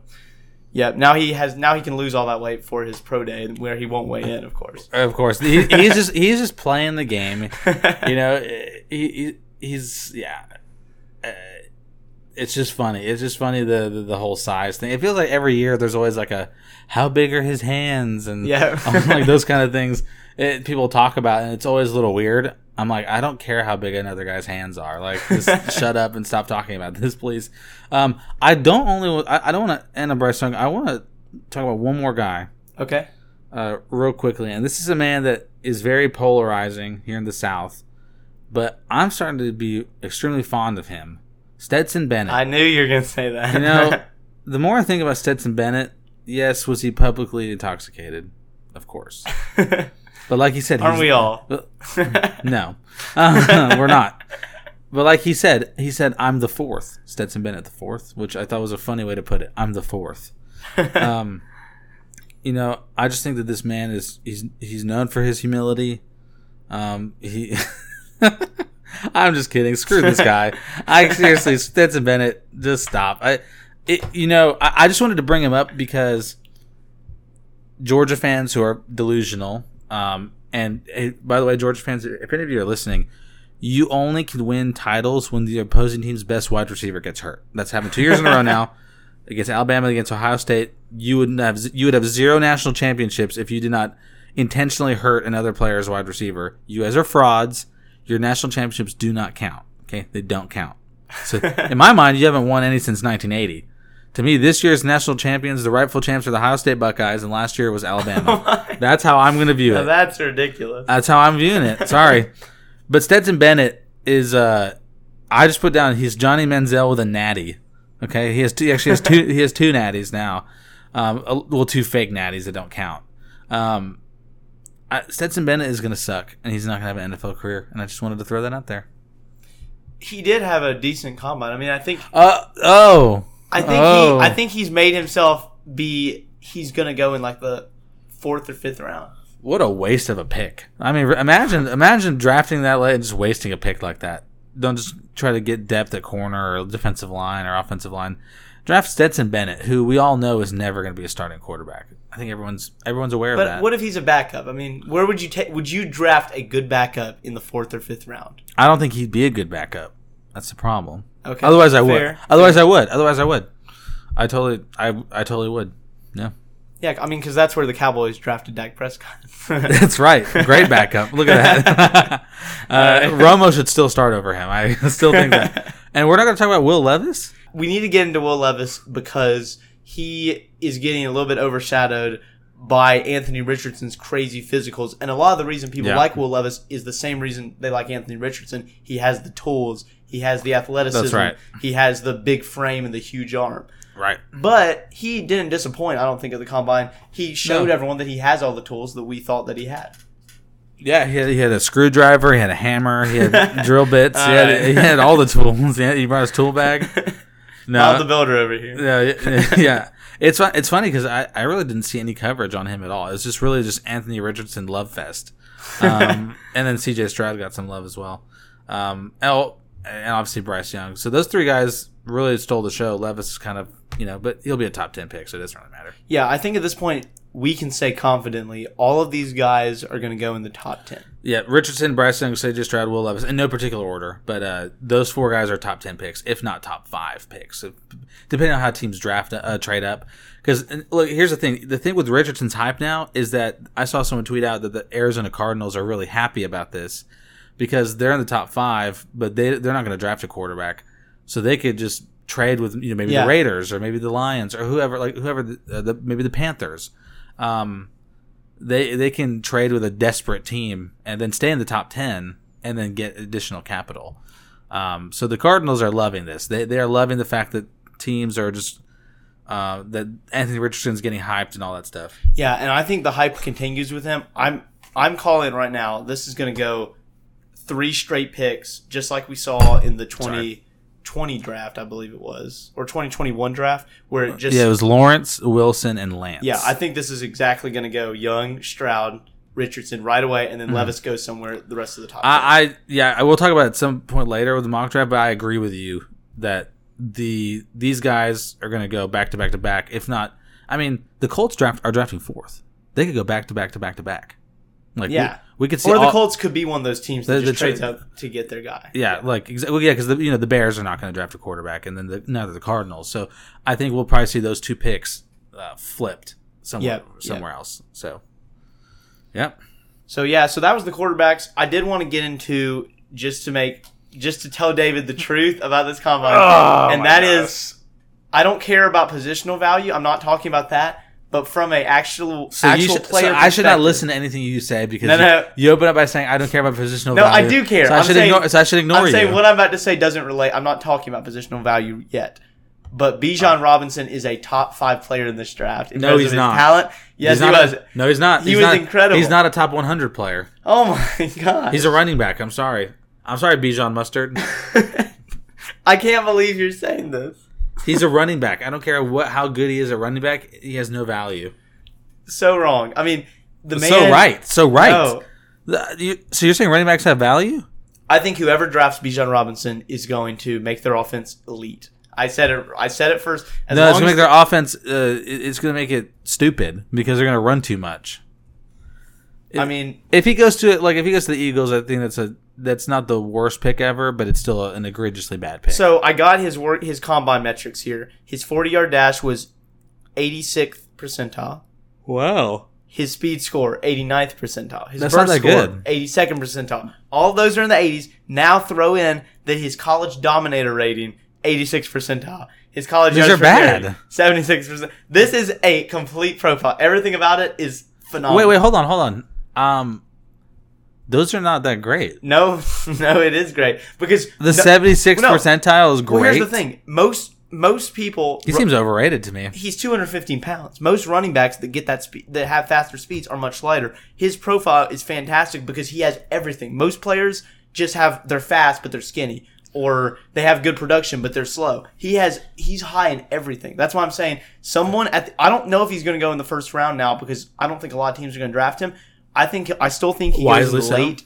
yeah. Now he has. Now he can lose all that weight for his pro day, where he won't weigh in, of course.
Of course, he, he's just he's just playing the game. You know, he, he he's yeah. Uh, it's just funny. It's just funny the, the the whole size thing. It feels like every year there's always like a how big are his hands and
Yeah.
like those kind of things. It, people talk about and it's always a little weird. I'm like, I don't care how big another guy's hands are. Like, just shut up and stop talking about this, please. Um, I don't only, I, I don't want to end on Bryce Young. I want to talk about one more guy
Okay.
uh, real quickly, and this is a man that is very polarizing here in the South, but I'm starting to be extremely fond of him. Stetson Bennett.
I knew you were gonna say that.
you know, the more I think about Stetson Bennett, yes, was he publicly intoxicated? Of course, but like he said,
aren't we all?
no, uh, we're not. But like he said, he said, "I'm the fourth, Stetson Bennett, the fourth, which I thought was a funny way to put it. I'm the fourth. um, you know, I just think that this man is he's he's known for his humility. Um, he. I'm just kidding. Screw this guy. I seriously, Stetson Bennett, just stop. I, it, you know, I, I just wanted to bring him up because Georgia fans who are delusional, um, and eh, by the way, Georgia fans, if any of you are listening, you only can win titles when the opposing team's best wide receiver gets hurt. That's happened two years in a row now. Against Alabama, against Ohio State, you would have you would have zero national championships if you did not intentionally hurt another player's wide receiver. You guys are frauds. Your national championships do not count. Okay, they don't count. So in my mind, you haven't won any since 1980. To me, this year's national champions, the rightful champs, are the Ohio State Buckeyes, and last year was Alabama. That's how I'm going to view
Now
it.
that's ridiculous.
That's how I'm viewing it. Sorry, but Stetson Bennett is. uh I just put down he's Johnny Manziel with a natty. Okay, he has two. He actually has two. he has two natties now. Um, a- well, two fake natties that don't count. Um, I, Stetson Bennett is going to suck, and he's not going to have an NFL career. And I just wanted to throw that out there.
he did have a decent combine. I mean, I think
Uh oh.
I think
Oh.
he I think he's made himself be he's gonna go in like the fourth or fifth round.
What a waste of a pick. I mean, imagine imagine drafting that late and just wasting a pick like that. Don't just try to get depth at corner or defensive line or offensive line. Draft Stetson Bennett, who we all know is never going to be a starting quarterback. I think everyone's everyone's aware of that.
But
that.
what if he's a backup? I mean, where would you take? Would you draft a good backup in the fourth or fifth round?
I don't think he'd be a good backup. That's the problem.
Okay.
Otherwise, I
fair.
would. Otherwise, I would. Otherwise, I would. I totally, I, I totally would. Yeah,
Yeah, I mean, because that's where the Cowboys drafted Dak Prescott.
that's right. Great backup. Look at that. uh, Romo should still start over him. I still think that. And we're not going to talk about Will Levis.
we need to get into Will Levis because he is getting a little bit overshadowed by Anthony Richardson's crazy physicals. And a lot of the reason people
Yeah.
like Will Levis is the same reason they like Anthony Richardson. He has the tools, he has the athleticism,
right.
he has the big frame and the huge arm.
Right.
But he didn't disappoint, I don't think, at the combine. He showed
No.
everyone that he has all the tools that we thought that he had.
Yeah, he had, he had a screwdriver, he had a hammer, he had drill bits, he, had,
right.
he had all the tools. He, had, he brought his tool bag.
Not the builder over here.
yeah, yeah, yeah. It's fun, it's funny because I, I really didn't see any coverage on him at all. It's just really just Anthony Richardson love fest, um, and then C.J. Stroud got some love as well. Um, and and obviously Bryce Young. So those three guys really stole the show. Levis is kind of you know, but he'll be a top ten pick, so it doesn't really matter.
Yeah, I think at this point we can say confidently all of these guys are going to go in the top 10.
Yeah, Richardson, Bryce Young, C.J. Stroud, Will Levis, in no particular order, but uh, those four guys are top ten picks, if not top five picks, if, depending on how teams draft uh, trade up. Because look, here's the thing: the thing with Richardson's hype now is that I saw someone tweet out that the Arizona Cardinals are really happy about this because they're in the top five, but they they're not going to draft a quarterback, so they could just trade with you know maybe
Yeah.
the Raiders or maybe the Lions or whoever like whoever the, uh, the maybe the Panthers. Um, they they can trade with a desperate team and then stay in the top 10 and then get additional capital um, so the cardinals are loving this they, they are loving the fact that teams are just uh, that anthony richardson's getting hyped and all that stuff
Yeah, and I think the hype continues with him. I'm I'm calling right now. This is going to go three straight picks, just like we saw in the 2020 draft, I believe it was, or 2021 draft, where it just
yeah it was lawrence wilson and lance
yeah. I think this is exactly going to go Young, Stroud, Richardson right away, and then Levis goes somewhere the rest of the top. 10.
Mm-hmm. I, I yeah I will talk about it at some point later with the mock draft but i agree with you that the these guys are going to go back to back to back if not i mean the colts draft are drafting fourth they could go back to back to back to back like
Yeah.
we, we could see
or the
all-
Colts could be one of those teams that
The- the
just trades
tra-
up to get their guy.
Yeah, like exactly. well, yeah, because you know the Bears are not going to draft a quarterback, and then the, neither the Cardinals. So I think we'll probably see those two picks uh, flipped somewhere
Yep,
somewhere else. So, yep,
So yeah, so that was the quarterbacks. I did want to get into just to make just to tell David the truth about this combine,
Oh,
and
my
that is,
gosh.
I don't care about positional value. I'm not talking about that, but from a actual
So, you
actual
should, so. I should not listen to anything you say because
No,
you,
no.
you open up by saying I don't care about positional value.
No,
value.
I do care.
So I
I'm
should
saying-
ignore. So I should ignore
I'm
you.
saying what I'm about to say doesn't relate. I'm not talking about positional value yet. But Bijan ah. Robinson is a top five player in this draft. in
No, he's not.
Talent. Yes,
He's
he
not
was.
A, no, he's not.
He
He's
was
not-
incredible.
He's not a top 100 player.
Oh my god.
He's a running back. I'm sorry. I'm sorry, Bijan Mustard.
I can't believe you're saying this.
He's a running back. I don't care what how good he is at running back. He has no value.
So wrong. I mean, the man.
so right. So right.
No.
The- you- so you're saying running backs have value?
I think whoever drafts Bijan Robinson is going to make their offense elite. I said it. I said it first. As
no, it's gonna make their offense. Uh, it's gonna make it stupid because they're gonna run too much.
I mean,
If he goes to it like if he goes to the Eagles, I think that's a that's not the worst pick ever, but it's still an egregiously bad pick.
so I got his work, his combine metrics here. His 40 yard dash was 86th percentile.
wow.
His speed score, 89th percentile. His
That's
burst
not that
score,
good.
82nd percentile. All those are in the 80s. Now throw in that his college dominator rating, 86th percentile. His college
These are bad.
76%. This is a complete profile. Everything about it is phenomenal.
Wait, wait, hold on, hold on. Um, those are not that great.
No, no, it is great because
The seventy six
no.
percentile is great.
Well, here's the thing: most most people
He seems overrated to me.
he's 215 pounds. Most running backs that get that speed, that have faster speeds, are much lighter. His profile is fantastic because he has everything. Most players just have they're fast but they're skinny, or they have good production but they're slow. He has he's high in everything. That's why I'm saying someone at the, I don't know if he's going to go in the first round now because I don't think a lot of teams are going to draft him. I think I still think he
so.
late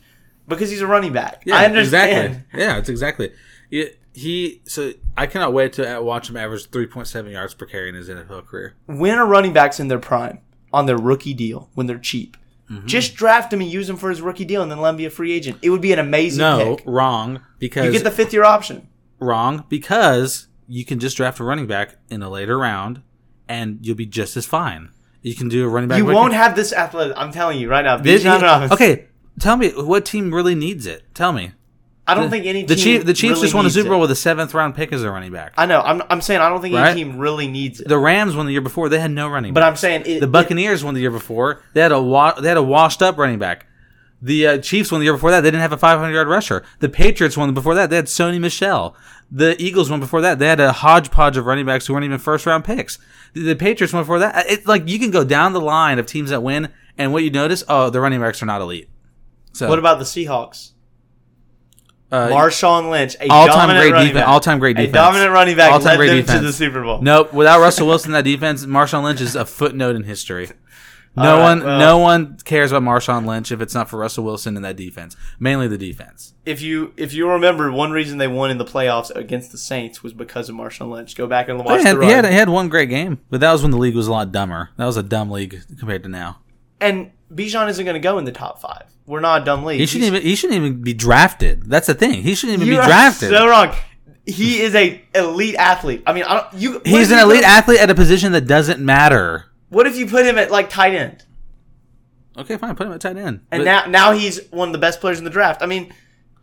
because he's a running back.
Yeah,
I understand.
exactly. Yeah, it's exactly. He, he so I cannot wait to watch him average three point seven yards per carry in his NFL career.
when are running backs in their prime on their rookie deal when they're cheap?
Mm-hmm.
Just draft him and use him for his rookie deal, and then let him be a free agent. It would be an amazing
No,
pick.
wrong because
You get the fifth year option.
wrong because you can just draft a running back in a later round and you'll be just as fine. You can do a running back.
You won't have this athletic. I'm telling you right now.
This-
Robinson.
okay, tell me what team really needs it. Tell me.
I don't think any
The
team
Chief, the Chiefs
really
just won a Super
it.
Bowl with a seventh round pick as a running back.
I know. I'm, I'm saying I don't think
Right?
any team really needs it.
The Rams won the year before; they had no running. Back.
But
back.
I'm saying it,
the Buccaneers won the year before; they had a wa- they had a washed up running back. The uh, Chiefs won the year before that; they didn't have a 500 yard rusher. The Patriots won before that; they had Sony Michel. The Eagles won before that; they had a hodgepodge of running backs who weren't even first round picks. The, the Patriots won before that. It's like you can go down the line of teams that win, and what you notice, oh, the running backs are not elite. So
What about the Seahawks?
uh,
Marshawn Lynch, a
all-time great
running
defense-
back.
all-time great defense, A
dominant running back
All-time
led
great
them
defense.
to the Super Bowl.
Nope. Without Russell Wilson that defense, Marshawn Lynch is a footnote in history. No
right,
one,
well-
no one cares about Marshawn Lynch if it's not for Russell Wilson and that defense. Mainly the defense.
if you if you remember, one reason they won in the playoffs against the Saints was because of Marshawn Lynch. Go back and watch
had,
the
he, had, he had one great game, but that was when the league was a lot dumber. That was a dumb league compared to now.
and Bijan isn't going to go in the top five. We're not a dumb league.
He shouldn't
He's-
even. He shouldn't even be drafted. That's the thing. He shouldn't even be drafted.
So wrong. He is a elite athlete. I mean, I don't. You.
He's an elite athlete at a position that doesn't matter.
What if you put him at like tight end,
Okay, fine. Put him at tight end.
and
But-
now now he's one of the best players in the draft? I mean,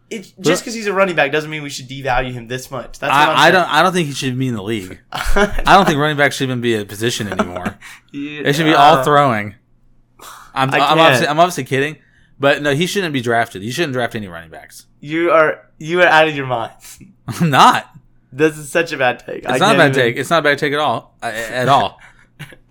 it just because he's a running back doesn't mean we should devalue him this much. That's what I'm
I, I don't. I don't think he should be in the league. I don't think running back should even be a position anymore. It should be all throwing. I'm,
I
I'm, obviously, I'm obviously kidding, but no, he shouldn't be drafted. You shouldn't draft any running backs.
You are you are out of your mind.
I'm not.
This is such a bad take.
It's not a bad take. It's not a bad take at all. uh, At all.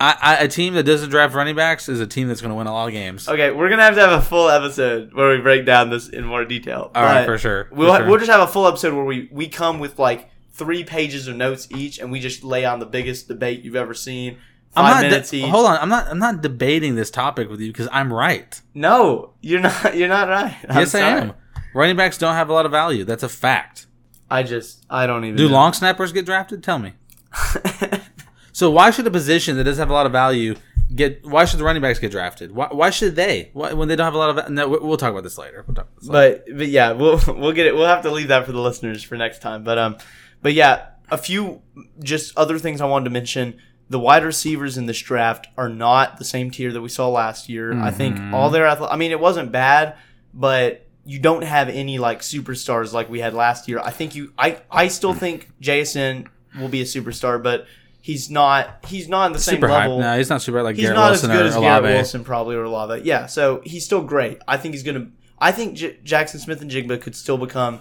I, I, a team that doesn't draft running backs is a team that's going to win a lot of games.
Okay, we're gonna have to have a full episode where we break down this in more detail.
All right, for sure. for
We'll
sure.
we'll just have a full episode where we we come with like three pages of notes each, and we just lay on the biggest debate you've ever seen.
I'm
Five
not de-
minutes each.
hold on. I'm not. I'm not debating this topic with you because I'm right.
No, you're not. You're not right. I'm
yes, I am. Running backs don't have a lot of value. That's a fact.
I just I don't even.
Do
know.
long snappers get drafted? Tell me. So why should a position that doesn't have a lot of value get? Why should the running backs get drafted? Why, why should they? Why, when they don't have a lot of? No, we- we'll talk about this later. We'll talk about this later.
but but yeah, we'll we'll get it. We'll have to leave that for the listeners for next time. But um, but yeah, a few just other things I wanted to mention. the wide receivers in this draft are not the same tier that we saw last year. I think all their I mean, it wasn't bad, but you don't have any like superstars like we had last year. I think you I I still think JSN will be a superstar, but he's not he's not in the same
super hype.
level.
No, he's not super like
he's
Garrett
not
Wilson
as good as. Garrett Wilson probably or Olave. Yeah, so he's still great. I think he's gonna. I think J- Jaxon Smith-Njigba could still become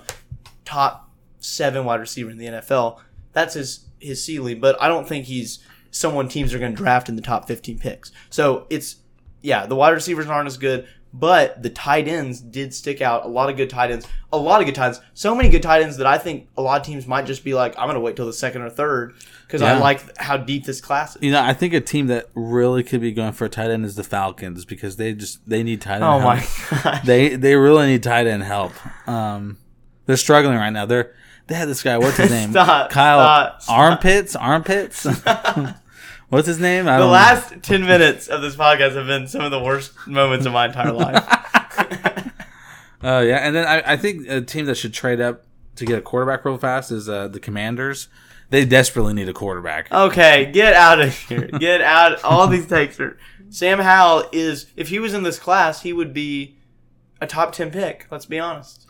top seven wide receiver in the NFL. That's his his ceiling, but I don't think he's someone teams are going to draft in the top 15 picks. So it's yeah, the wide receivers aren't as good, but the tight ends did stick out. A lot of good tight ends, a lot of good tight ends. So many good tight ends that I think a lot of teams might just be like, I'm going to wait till the second or third because I like how deep this class is.
You know, I think a team that really could be going for a tight end is the Falcons because they just they need tight end.
Oh
help.
my god.
They they really need tight end help. Um, they're struggling right now. They're they had this guy. What's his name?
Stop,
Kyle
stop, stop.
Armpits. Armpits. what's his name? I
The last 10 minutes of this podcast have been some of the worst moments of my entire life.
Oh yeah, and then I, I think a team that should trade up to get a quarterback real fast is uh, the Commanders. They desperately need a quarterback.
Okay, get out of here. Get out. All these takes are. Sam Howell is, if he was in this class, he would be a top 10 pick. Let's be honest.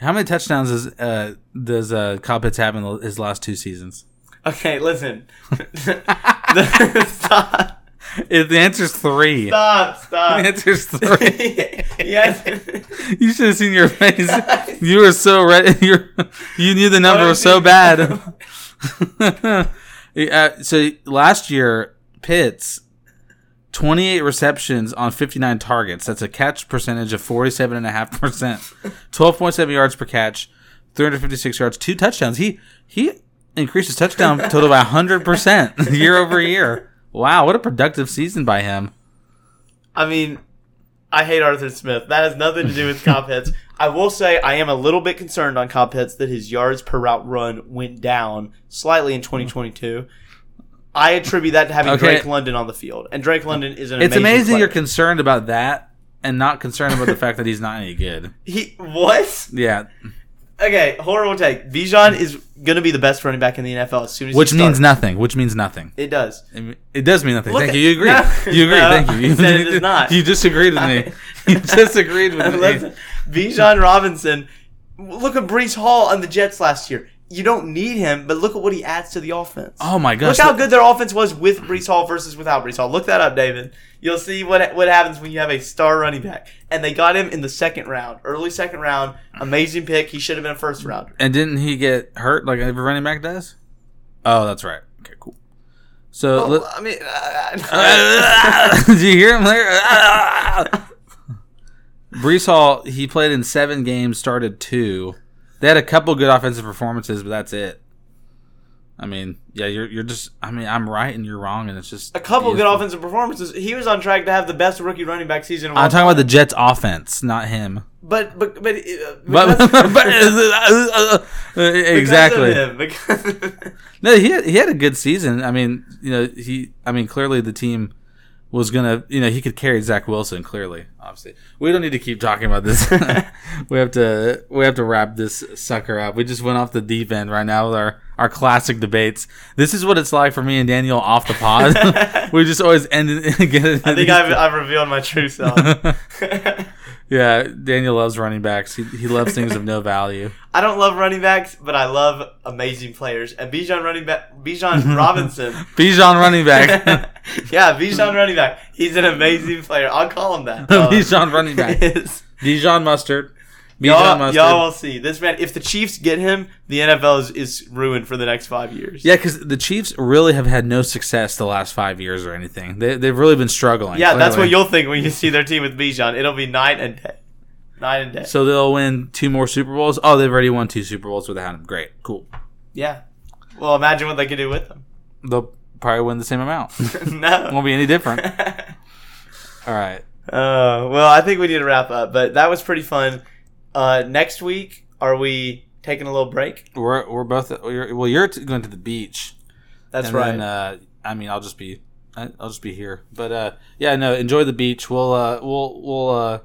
How many touchdowns does uh, does uh, Pitts have in his last two seasons?
Okay, listen. stop.
If the answer's three.
Stop. Stop.
The answer's three.
yes.
You should have seen your face. You were so red. You you knew the number was so bad. uh, so last year, Pitts, 28 receptions on 59 targets. That's a catch percentage of 47.5%. 12.7 yards per catch, 356 yards, two touchdowns. He he increased his touchdown total by 100% year over year. Wow, what a productive season by him.
I mean, I hate Arthur Smith. That has nothing to do with Kyle Pitts. I will say I am a little bit concerned on Kyle Pitts that his yards per route run went down slightly in 2022. I attribute that to having
Okay.
Drake London on the field, and Drake London is an
It's
amazing.
amazing you're concerned about that and not concerned about the fact that he's not any good.
he what?
Yeah,
Okay, horrible take. Bijan is going to be the best running back in the NFL as soon as
which means
starts.
nothing. Which means nothing.
it does.
It it does mean nothing.
Look
Thank
at-
you. You agree.
No.
you agree.
No,
Thank you. You,
said it is not.
you disagreed with me. You disagreed with me.
Listen, Bijan Robinson. Look at Breece Hall on the Jets last year. You don't need him, but look at what he adds to the offense.
Oh my gosh!
Look how good their offense was with Breece Hall versus without Breece Hall. Look that up, David. You'll see what what happens when you have a star running back. And they got him in the second round, early second round. Amazing pick. He should have been a first rounder.
And didn't he get hurt like every running back does? Oh, that's right. Okay, cool. So, let-
I mean, uh,
did you hear him there? Breece Hall, he played in seven games, started two. They had a couple good offensive performances, but that's it. I mean, yeah, you're you're just. I mean, I'm right and you're wrong, and it's just
a couple good offensive performances. He was on track to have the best rookie running back season.
I'm talking about the. Jets' offense, not him.
but but but, uh,
But, but uh, exactly.
him, because-
No, he had, he had a good season. I mean, you know, he. I mean, clearly the team was gonna. You know, he could carry Zach Wilson. Clearly, obviously, we don't need to keep talking about this. we have to. We have to wrap this sucker up. We just went off the deep end right now with our our classic debates. This is what it's like for me and Daniel off the pod. we just always end. it- Get it.
I think I've, I've revealed my true self.
Yeah, Daniel loves running backs. He, he loves things of no value.
I don't love running backs, but I love amazing players. And Bijan running back, Bijan Robinson.
Bijan running back.
yeah, Bijan running back. He's an amazing player. I'll call him that. Uh,
Bijan running back.
is-
Dijon Mustard. Bijan
Y'all,
Mustard.
y'all will see. This man, if the Chiefs get him, the NFL is, is ruined for the next five years.
Yeah, because the Chiefs really have had no success the last five years or anything. They, they've really been struggling.
Yeah, that's what you'll think when you see their team with Bijan. It'll be night and day. Night and day.
So they'll win two more Super Bowls. Oh, they've already won two Super Bowls without him. Great, cool.
yeah. Well, imagine what they could do with him.
They'll probably win the same amount.
no.
Won't be any different. All right.
Uh, well, I think we need to wrap up, but that was pretty fun. Uh, next week, are we taking a little break?
We're we're both you're, well. You're t- going to the beach.
That's
and
right.
Then, uh, I mean, I'll just be I'll just be here. But uh, yeah, no. Enjoy the beach. We'll uh, we'll we'll uh,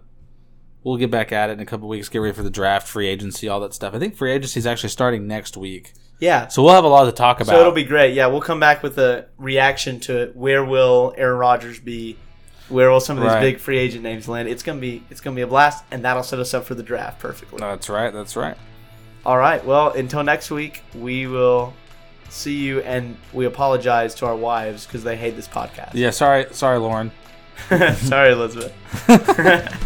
we'll get back at it in a couple weeks. Get ready for the draft, free agency, all that stuff. I think free agency is actually starting next week.
Yeah.
So we'll have a lot to talk about.
So it'll be great. Yeah, we'll come back with a reaction to where will Aaron Rodgers be, where will some of these
Right.
big free agent names land. It's gonna be it's gonna be a blast, and that'll set us up for the draft perfectly.
That's right. That's right.
All right. Well, until next week, we will see you, and we apologize to our wives because they hate this podcast.
Yeah. Sorry. Sorry, Lauren.
Sorry, Elizabeth.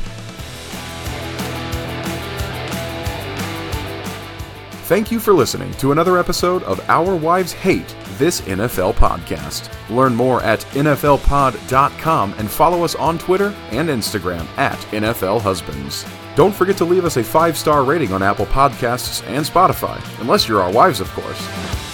Thank you for listening to another episode of Our Wives Hate This NFL Podcast. Learn more at NFLpod.com and follow us on Twitter and Instagram at NFL Husbands. Don't forget to leave us a five star rating on Apple Podcasts and Spotify, unless you're our wives, of course.